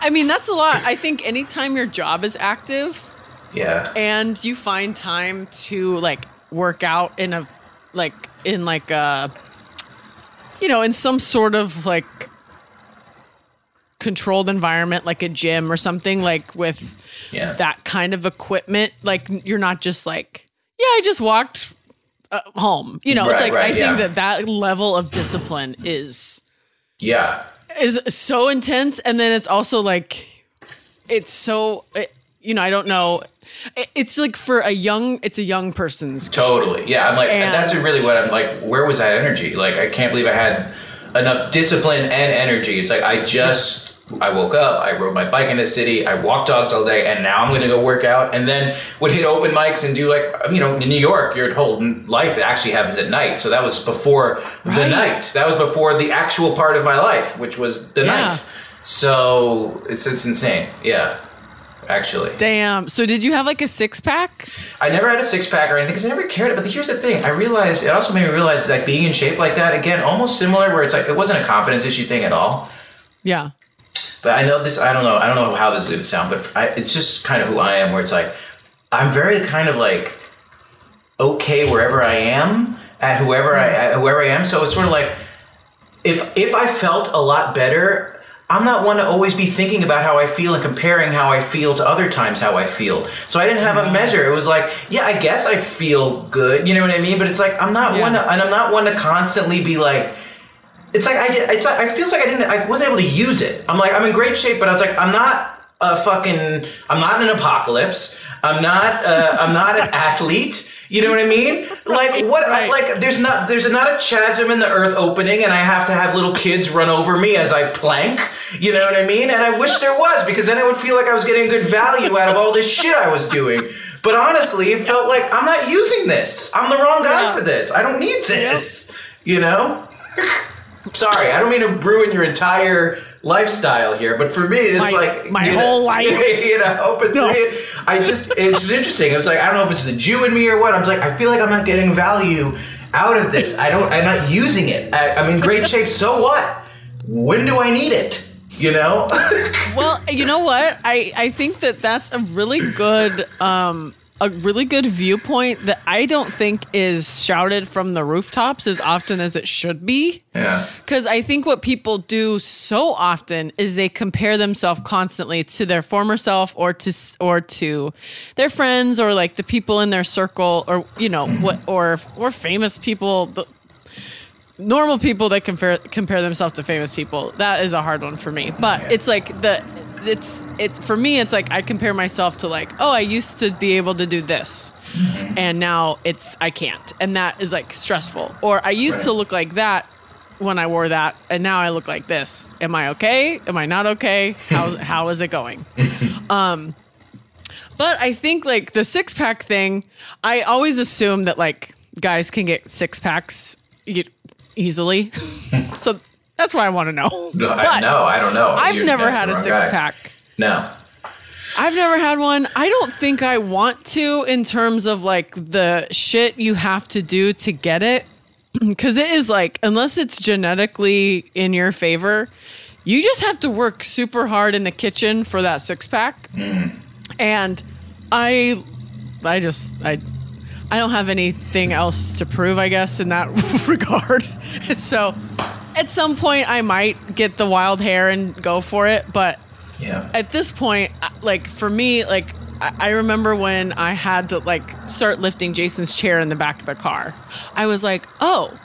I mean that's a lot. I think anytime your job is active yeah. and you find time to like work out in a like in like a you know in some sort of like controlled environment like a gym or something like with Yeah. that kind of equipment like you're not just like yeah i just walked uh, home you know it's like right, i yeah. think that that level of discipline is Yeah. is so intense and then it's also like it's so it, you know i don't know it's like for a young it's a young person's Totally. Yeah. I'm like, And- that's really what I'm like. Where was that energy? Like, I can't believe I had enough discipline and energy. It's like, I just, I woke up, I rode my bike in the city, I walked dogs all day, and now I'm going to go work out. And then would hit open mics and do like, you know, in New York, your whole life actually happens at night. So that was before the night. That was before the actual part of my life, which was the Yeah. night. So it's, it's insane. Yeah. Actually. damn so did you have like a six-pack I never had a six pack or anything because I never cared. But here's the thing: I realized it also made me realize like being in shape like that again, almost similar, where it's like it wasn't a confidence issue thing at all. yeah But I know this. I don't know. I don't know how this is going to sound, but I, it's just kind of who I am. Where it's like I'm very kind of like okay wherever I am at whoever I mm-hmm. at whoever I am. So it's sort of like if if I felt a lot better. I'm not one to always be thinking about how I feel and comparing how I feel to other times how I feel. So I didn't have a mm-hmm. measure. It was like, yeah, I guess I feel good. You know what I mean? But it's like I'm not Yeah. one to, and I'm not one to constantly be like, it's like I did, it's like, I feels like I didn't I wasn't able to use it. I'm like I'm in great shape, but I was like I'm not a fucking I'm not an apocalypse. I'm not uh, I'm not an athlete. You know what I mean? Like what? right. Like there's not there's not a chasm in the earth opening, and I have to have little kids run over me as I plank. You know what I mean? And I wish there was because then I would feel like I was getting good value out of all this shit I was doing. But honestly, it felt like I'm not using this. I'm the wrong guy Yeah. for this. I don't need this. You know? [LAUGHS] Sorry, I don't mean to ruin your entire lifestyle here, but for me, it's My- like my you know- whole [LAUGHS] life. you know, but No. for me, I just it's was interesting. I was like I don't know if it's the Jew in me or what. I'm like I feel like I'm not getting value out of this. I don't. I'm not using it. I, I'm in great shape. So what? When do I need it? You know? [LAUGHS] well you know what i i think that that's a really good um a really good viewpoint that i don't think is shouted from the rooftops as often as it should be yeah. Because I think what people do so often is they compare themselves constantly to their former self or to or to their friends or like the people in their circle or you know what or or famous people. Normal people that compare compare themselves to famous people. That is a hard one for me. But it's like the it's it's for me. It's like I compare myself to like oh I used to be able to do this and now it's I can't, and that is like stressful. Or I used to look like that when I wore that, and now I look like this. Am I okay? Am I not okay? How [LAUGHS] how is it going? [LAUGHS] Um, but I think like the six pack thing, I always assume that like guys can get six packs e- easily, [LAUGHS] so that's why I want to know. No, I, no, I don't know. I've You're- never had a six guy. pack. No. I've never had one. I don't think I want to in terms of like the shit you have to do to get it. [CLEARS THROAT] Cause it is like, unless it's genetically in your favor, you just have to work super hard in the kitchen for that six pack. Mm. And I, I just I, I don't have anything else to prove, I guess, in that [LAUGHS] regard. [LAUGHS] So, at some point, I might get the wild hair and go for it, but Yeah. at this point, like for me, like I I remember when I had to like start lifting Jason's chair in the back of the car. I was like, oh,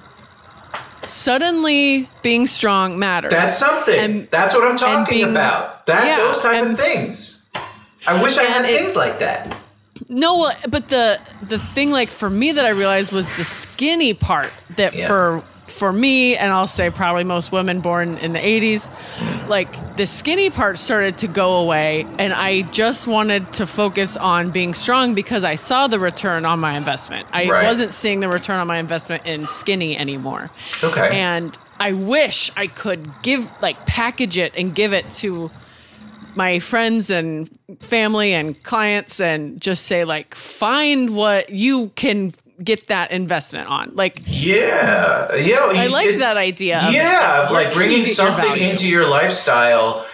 suddenly being strong matters. That's something. And- That's what I'm talking being- about. That yeah, those type and- of things. I wish I had it- things like that. No, well, but the the thing like for me that I realized was the skinny part that Yeah. for for me and I'll say probably most women born in the 80s like the skinny part started to go away and I just wanted to focus on being strong because I saw the return on my investment. I Right. wasn't seeing the return on my investment in skinny anymore. Okay. And I wish I could give like package it and give it to my friends and family and clients and just say like find what you can get that investment on. Like Yeah, yeah. I like it- that idea. Yeah, of where like bringing get your something into your lifestyle.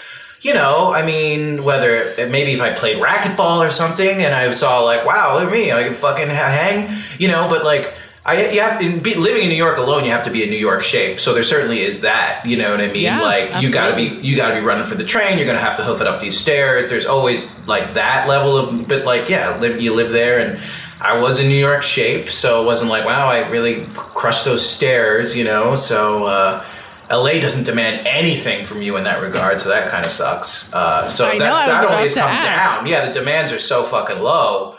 You know, I mean, whether maybe if I played racquetball or something, and I saw like, wow, look at me, I can fucking hang. You know, but like. I, you have, in, be, living in New York alone, you have to be in New York shape. So there certainly is that. You know what I mean? Yeah, like you gotta be you gotta be running for the train. You're gonna have to hoof it up these stairs. There's always like that level of, but like yeah, live, you live there, and I was in New York shape, so it wasn't like wow, I really crushed those stairs, you know. So uh, LA doesn't demand anything from you in that regard, so that kind of sucks. Uh, so I that know, that about always to come ask. down. Yeah, the demands are so fucking low.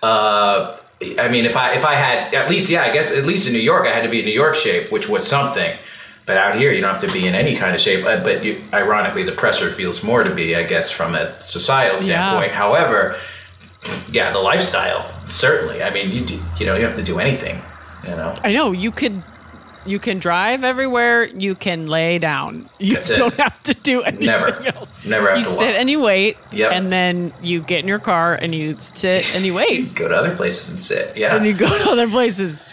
Uh, I mean, if I if I had at least yeah, I guess at least in New York I had to be in New York shape, which was something. But out here, you don't have to be in any kind of shape. Uh, But you, ironically, the pressure feels more to be, I guess, from a societal Yeah. standpoint. However, yeah, the lifestyle certainly. I mean, you do, you know you don't have to do anything. You know, I know you could you can drive everywhere, you can lay down. You That's don't have to do anything Never. else. Never have you to sit walk. and you wait Yep. and then you get in your car and you sit and you wait. [LAUGHS] go to other places and sit. Yeah, and you go to other places.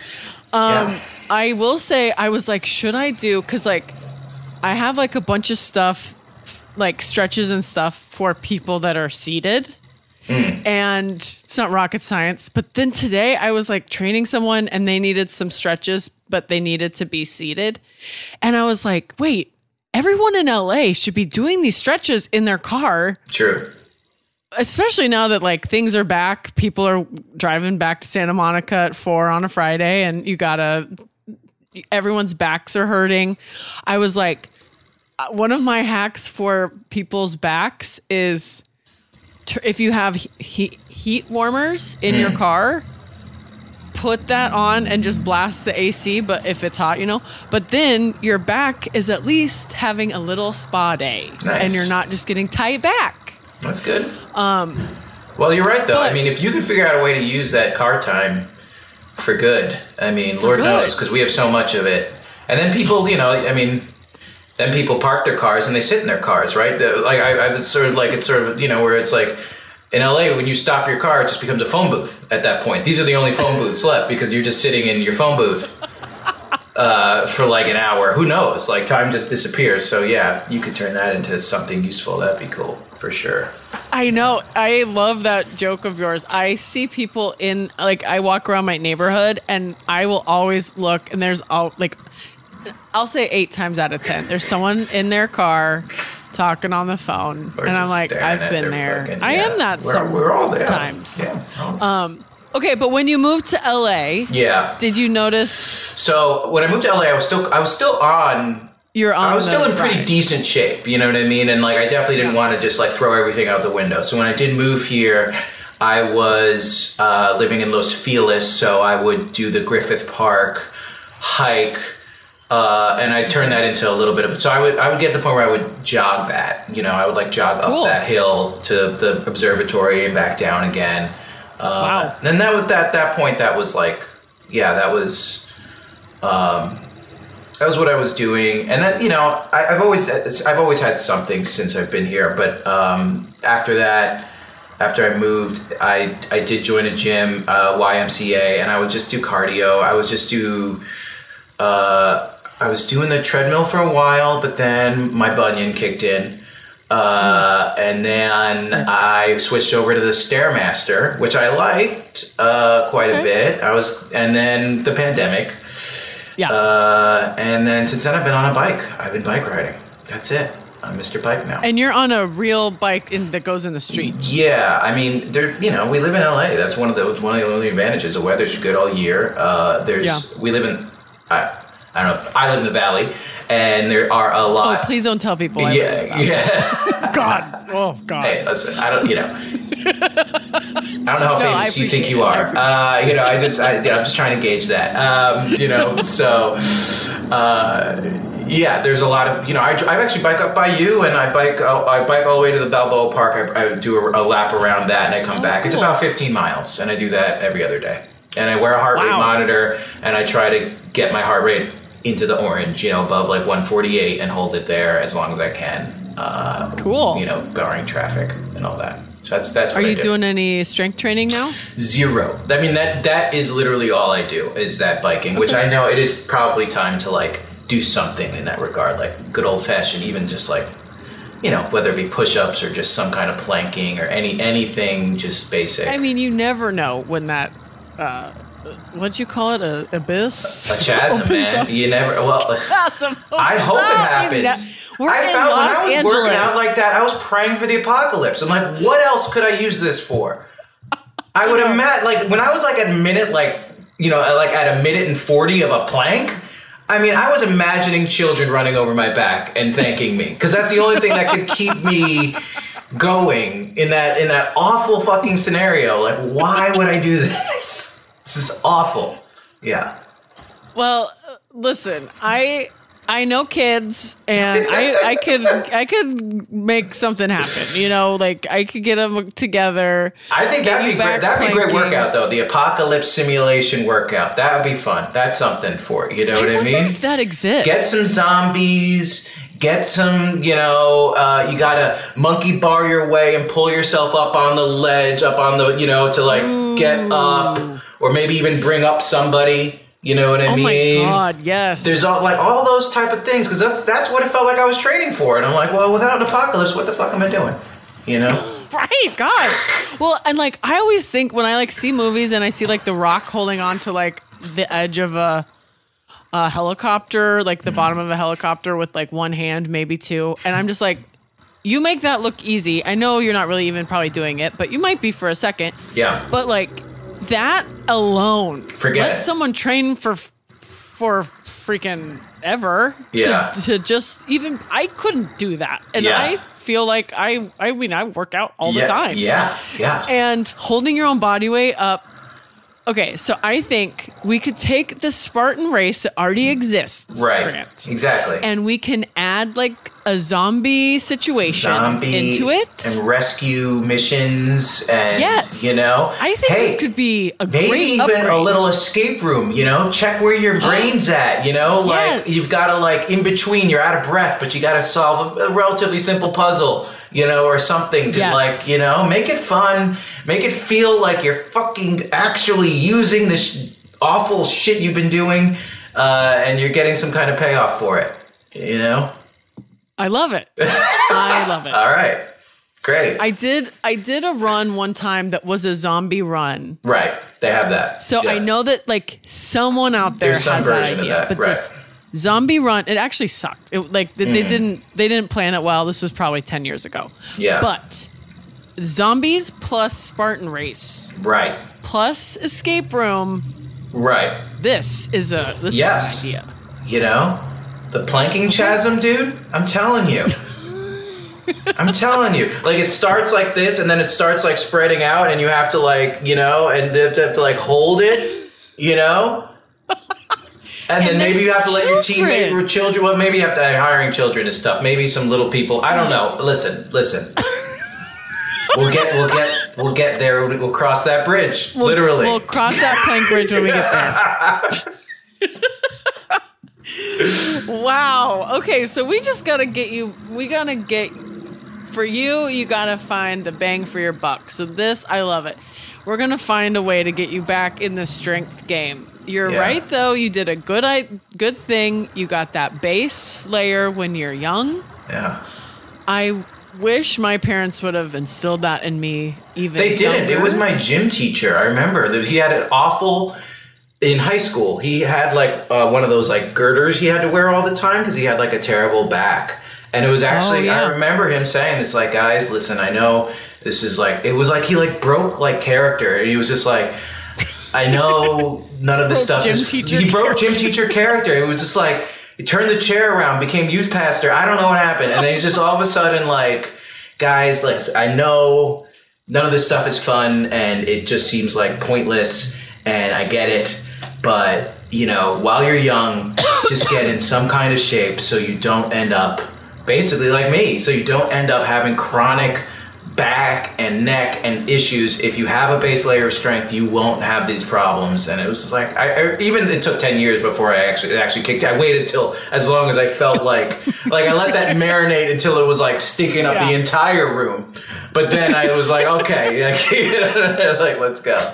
Um, yeah. I will say, I was like, should I do? Because like, I have like a bunch of stuff, like stretches and stuff for people that are seated, Hmm. and it's not rocket science. But then today, I was like training someone, and they needed some stretches, but they needed to be seated, and I was like, wait. Everyone in LA should be doing these stretches in their car True. especially now that like things are back people are driving back to santa monica at four on a friday and you gotta everyone's backs are hurting i was like uh, one of my hacks for people's backs is if you have he- heat, heat warmers in your car put that on and just blast the AC, but if it's hot, you know. But then your back is at least having a little spa day, Nice. and you're not just getting tight back. That's good. Um, well, you're right though. I mean, if you can figure out a way to use that car time for good, I mean, Lord good. knows, because we have so much of it. And then people, you know, I mean, then people park their cars and they sit in their cars, right? The, like I, I was sort of like it's sort of you know where it's like in LA when you stop your car, it just becomes a phone booth at that point. These are the only phone [LAUGHS] booths left because you're just sitting in your phone booth. Uh, for like an hour, who knows? Like time just disappears. So yeah, you could turn that into something useful. That'd be cool for sure. I know. I love that joke of yours. I see people in like I walk around my neighborhood and I will always look and there's all like I'll say 8 times out of 10 there's someone in their car talking on the phone Or and I'm like I've been there. fucking- I yeah. am that We're, we're all there. sometimes. Yeah. all there. Okay, but when you moved to LA, yeah. did you notice So when I moved to LA, I was still I was still on you're on I was still in pretty ride? decent shape, you know what I mean? And like I definitely didn't Yeah. want to just like throw everything out the window. So when I did move here, I was uh, living in Los Feliz, so I would do the Griffith Park hike, uh, and I turned that into a little bit of. So I would I would get to the point where I would jog that, you know, I would like jog Cool. up that hill to the observatory and back down again. Uh, Wow. And that that that point that was like, yeah, that was that was what I was doing, and then you know I, I've always I've always had something since I've been here. But um, after that, after I moved, I I did join a gym, uh, YMCA, and I would just do cardio. I would just do. Uh, I was doing the treadmill for a while, but then my bunion kicked in. Uh, and then I switched over to the Stairmaster, which I liked uh, quite a bit. I was, and then the pandemic, Yeah. uh, and then since then I've been on a bike. I've been bike riding. That's it. I'm Mr. Bike now. and you're on a real bike in, that goes in the street. Yeah, I mean, there. You know, we live in LA. That's one of the one of the only advantages. The weather's good all year. Uh, there's Yeah. we live in. I, I don't know. If, I live in the valley, and there are a lot. Oh, please don't tell people. Yeah, live in that. yeah. [LAUGHS] God. Oh, God. hey, listen. I don't. You know. I don't know how No, famous you think you are. Uh, you know, I just, I, you know, I'm just trying to gauge that. Um, you know, so, uh, yeah, there's a lot of, you know, I, I actually bike up by you, and I bike, I bike all the way to the Balboa Park. I, I do a, a lap around that, and I come Oh, back. It's about 15 miles, and I do that every other day. And I wear a heart rate monitor, and I try to get my heart rate into the orange, you know, above like 148, and hold it there as long as I can. Uh, Cool. You know, barring traffic and all that. So that's that's. Are you do. doing any strength training now? Zero. I mean that that is literally all I do is that biking, which I know it is probably time to like do something in that regard, like good old fashioned, even just like you know whether it be push ups or just some kind of planking or any anything just basic. I mean, you never know when that. Uh, what'd you call it? A abyss. a chasm, [LAUGHS] man. up. You never. Well, [LAUGHS] Chasm I hope it [LAUGHS] up. happens. We're I in found Los when I was Angeles. working out like that, I was praying for the apocalypse. I'm like, what else could I use this for? I would imagine, like, when I was like at a minute, like, you know, like at a minute and 40 of a plank, I mean, I was imagining children running over my back and thanking me because that's the only thing that could keep me going in that in that awful fucking scenario. Like, why would I do this? This is awful. Yeah. Well, listen, I I know kids, and I I could I could make something happen. You know, like I could get them together. I think that'd be great. That'd be a great workout, though. The apocalypse simulation workout. That would be fun. That's something for it. You know what I mean? if that exists. Get some zombies. Get some, you know, uh, you gotta monkey bar your way and pull yourself up on the ledge, up on the, you know, to like get up, or maybe even bring up somebody. You know what I Oh mean? my god! Yes. There's all like all those type of things because that's that's what it felt like I was training for, and I'm like, well, without an apocalypse, what the fuck am I doing? You know? [LAUGHS] Right, God. Well, and like I always think when I like see movies and I see like The Rock holding on to like the edge of a a helicopter, like the bottom of a helicopter with like one hand, maybe two, and I'm just like, you make that look easy. I know you're not really even probably doing it, but you might be for a second. Yeah. But like that alone, Forget let someone train for for freaking ever. Yeah. To, to just even I couldn't do that, and Yeah. I feel like I I mean I work out all yeah, the time. Yeah. Yeah. And holding your own body weight up. Okay, so I think we could take the Spartan race that already exists, right. Exactly. and we can add like a zombie situation zombie into it. and rescue missions and yes, you know I think hey, this could be a maybe great even upgrade. a little escape room you know check where your [GASPS] brain's at you know like Yes. you've got to like in between you're out of breath but you got to solve a, a relatively simple puzzle you know or something to Yes. like you know make it fun make it feel like you're fucking actually using this awful shit you've been doing uh, and you're getting some kind of payoff for it you know I love it. I love it. [LAUGHS] all right great I did I did a run one time that was a zombie run. Right. They have that. So I know that like someone out there There's some has that version of idea, that, but right. this zombie run it actually sucked. It, like they, Mm. they didn't they didn't plan it well. This was probably 10 years ago. Yeah. But zombies plus Spartan race Right. plus escape room Right. this is a this Yes. is an idea. You know? The planking chasm, dude? I'm telling you. [LAUGHS] I'm telling you. Like it starts like this and then it starts like spreading out and you have to like, you know, and you have to, have to like hold it, you know? And, then maybe you have to let your children. teammate or children. Well, maybe you have to hiring children and stuff. Maybe some little people. I don't know. Listen, listen. [LAUGHS] We'll get, we'll get, we'll get there. We'll cross that bridge. We'll- literally. We'll cross that plank bridge when we get there. [LAUGHS] wow. Okay, so we just gotta get you. We gotta get for you. You gotta find the bang for your buck. So this, I love it. We're gonna find a way to get you back in the strength game. You're Yeah. right though. You did a good I good thing. You got that base layer when you're young. Yeah. I wish my parents would have instilled that in me even They didn't. It was my gym teacher. I remember he had an awful in high school. He had like uh, one of those like girders he had to wear all the time because he had like a terrible back. And it was actually Oh, yeah. I remember him saying this like guys, listen, I know this is like it was like he like broke like character. And he was just like I know none of this stuff is he broke gym teacher character. It was just like he turned the chair around, became youth pastor. I don't know what happened. And then he's just all of a sudden like guys, like I know none of this stuff is fun and it just seems like pointless and I get it, but you know, while you're young, just get in some kind of shape so you don't end up basically like me, so you don't end up having chronic back and neck and issues. If you have a base layer of strength you won't have these problems. And it was like I, I even it took 10 years before i actually it actually kicked i waited till as long as i felt like like i let that [LAUGHS] marinate until it was like stinking up the entire room but then i was like okay [LAUGHS] like, like let's go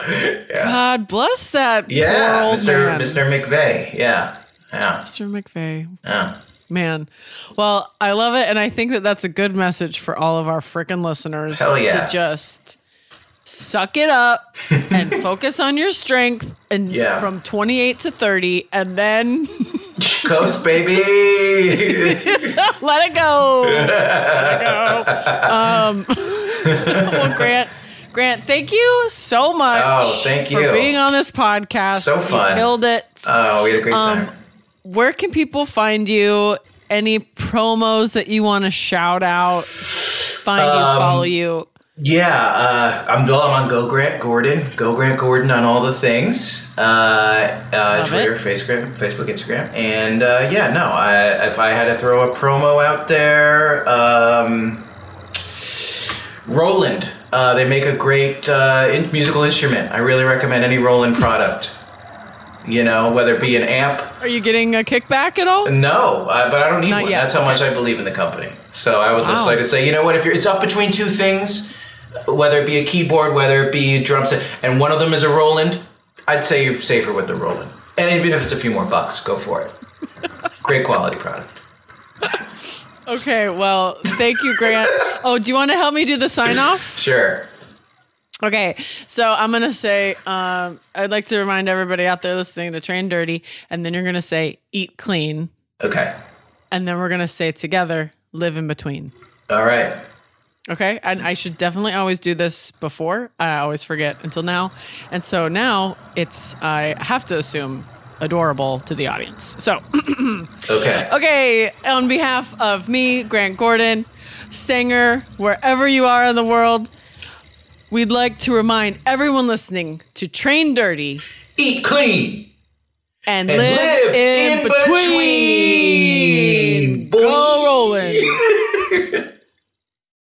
yeah God bless that yeah poor old mr man. mr mcveigh yeah yeah Mr. McVeigh. yeah Man. Well, I love it. And I think that that's a good message for all of our freaking listeners Hell yeah. to just suck it up and [LAUGHS] focus on your strength and Yeah. from 28 to 30 and then [LAUGHS] coast baby [LAUGHS] let it go. let it go. Um, well, Grant, Grant, thank you so much Oh, thank you for being on this podcast. So You fun. killed it. oh we had a great Um, time Where can people find you? Any promos that you want to shout out? Find you, Um, follow you. Yeah, uh, I'm well. I'm on Go Grant Gordon. Go Grant Gordon on all the things. Uh, uh, Twitter, it. Facebook, Facebook, Instagram, and uh, yeah. No, I, if I had to throw a promo out there, um, Roland. Uh, they make a great uh, in- musical instrument. I really recommend any Roland product. you know, whether it be an amp. Are you getting a kickback at all? No, uh, but I don't need Not one. yet. That's how much I believe in the company. So I would just like to say, you know what? If you're, it's up between two things, whether it be a keyboard, whether it be a drum set, and one of them is a Roland, I'd say you're safer with the Roland. And even if it's a few more bucks, go for it. Great quality product. Okay, well, thank you, Grant. Oh, do you want to help me do the sign off? Sure. Okay, so I'm gonna say, um, I'd like to remind everybody out there listening to Train Dirty, and then you're gonna say eat clean, Okay. and then we're gonna say together live in between. All right. Okay, and I should definitely always do this before. I always forget until now, and so now it's I have to assume adorable to the audience. So, [CLEARS THROAT] Okay. okay, on behalf of me, Grant Gordon, Stanger, wherever you are in the world, we'd like to remind everyone listening to train dirty Eat clean and, and live, live in, in between. between. Go rolling. [LAUGHS]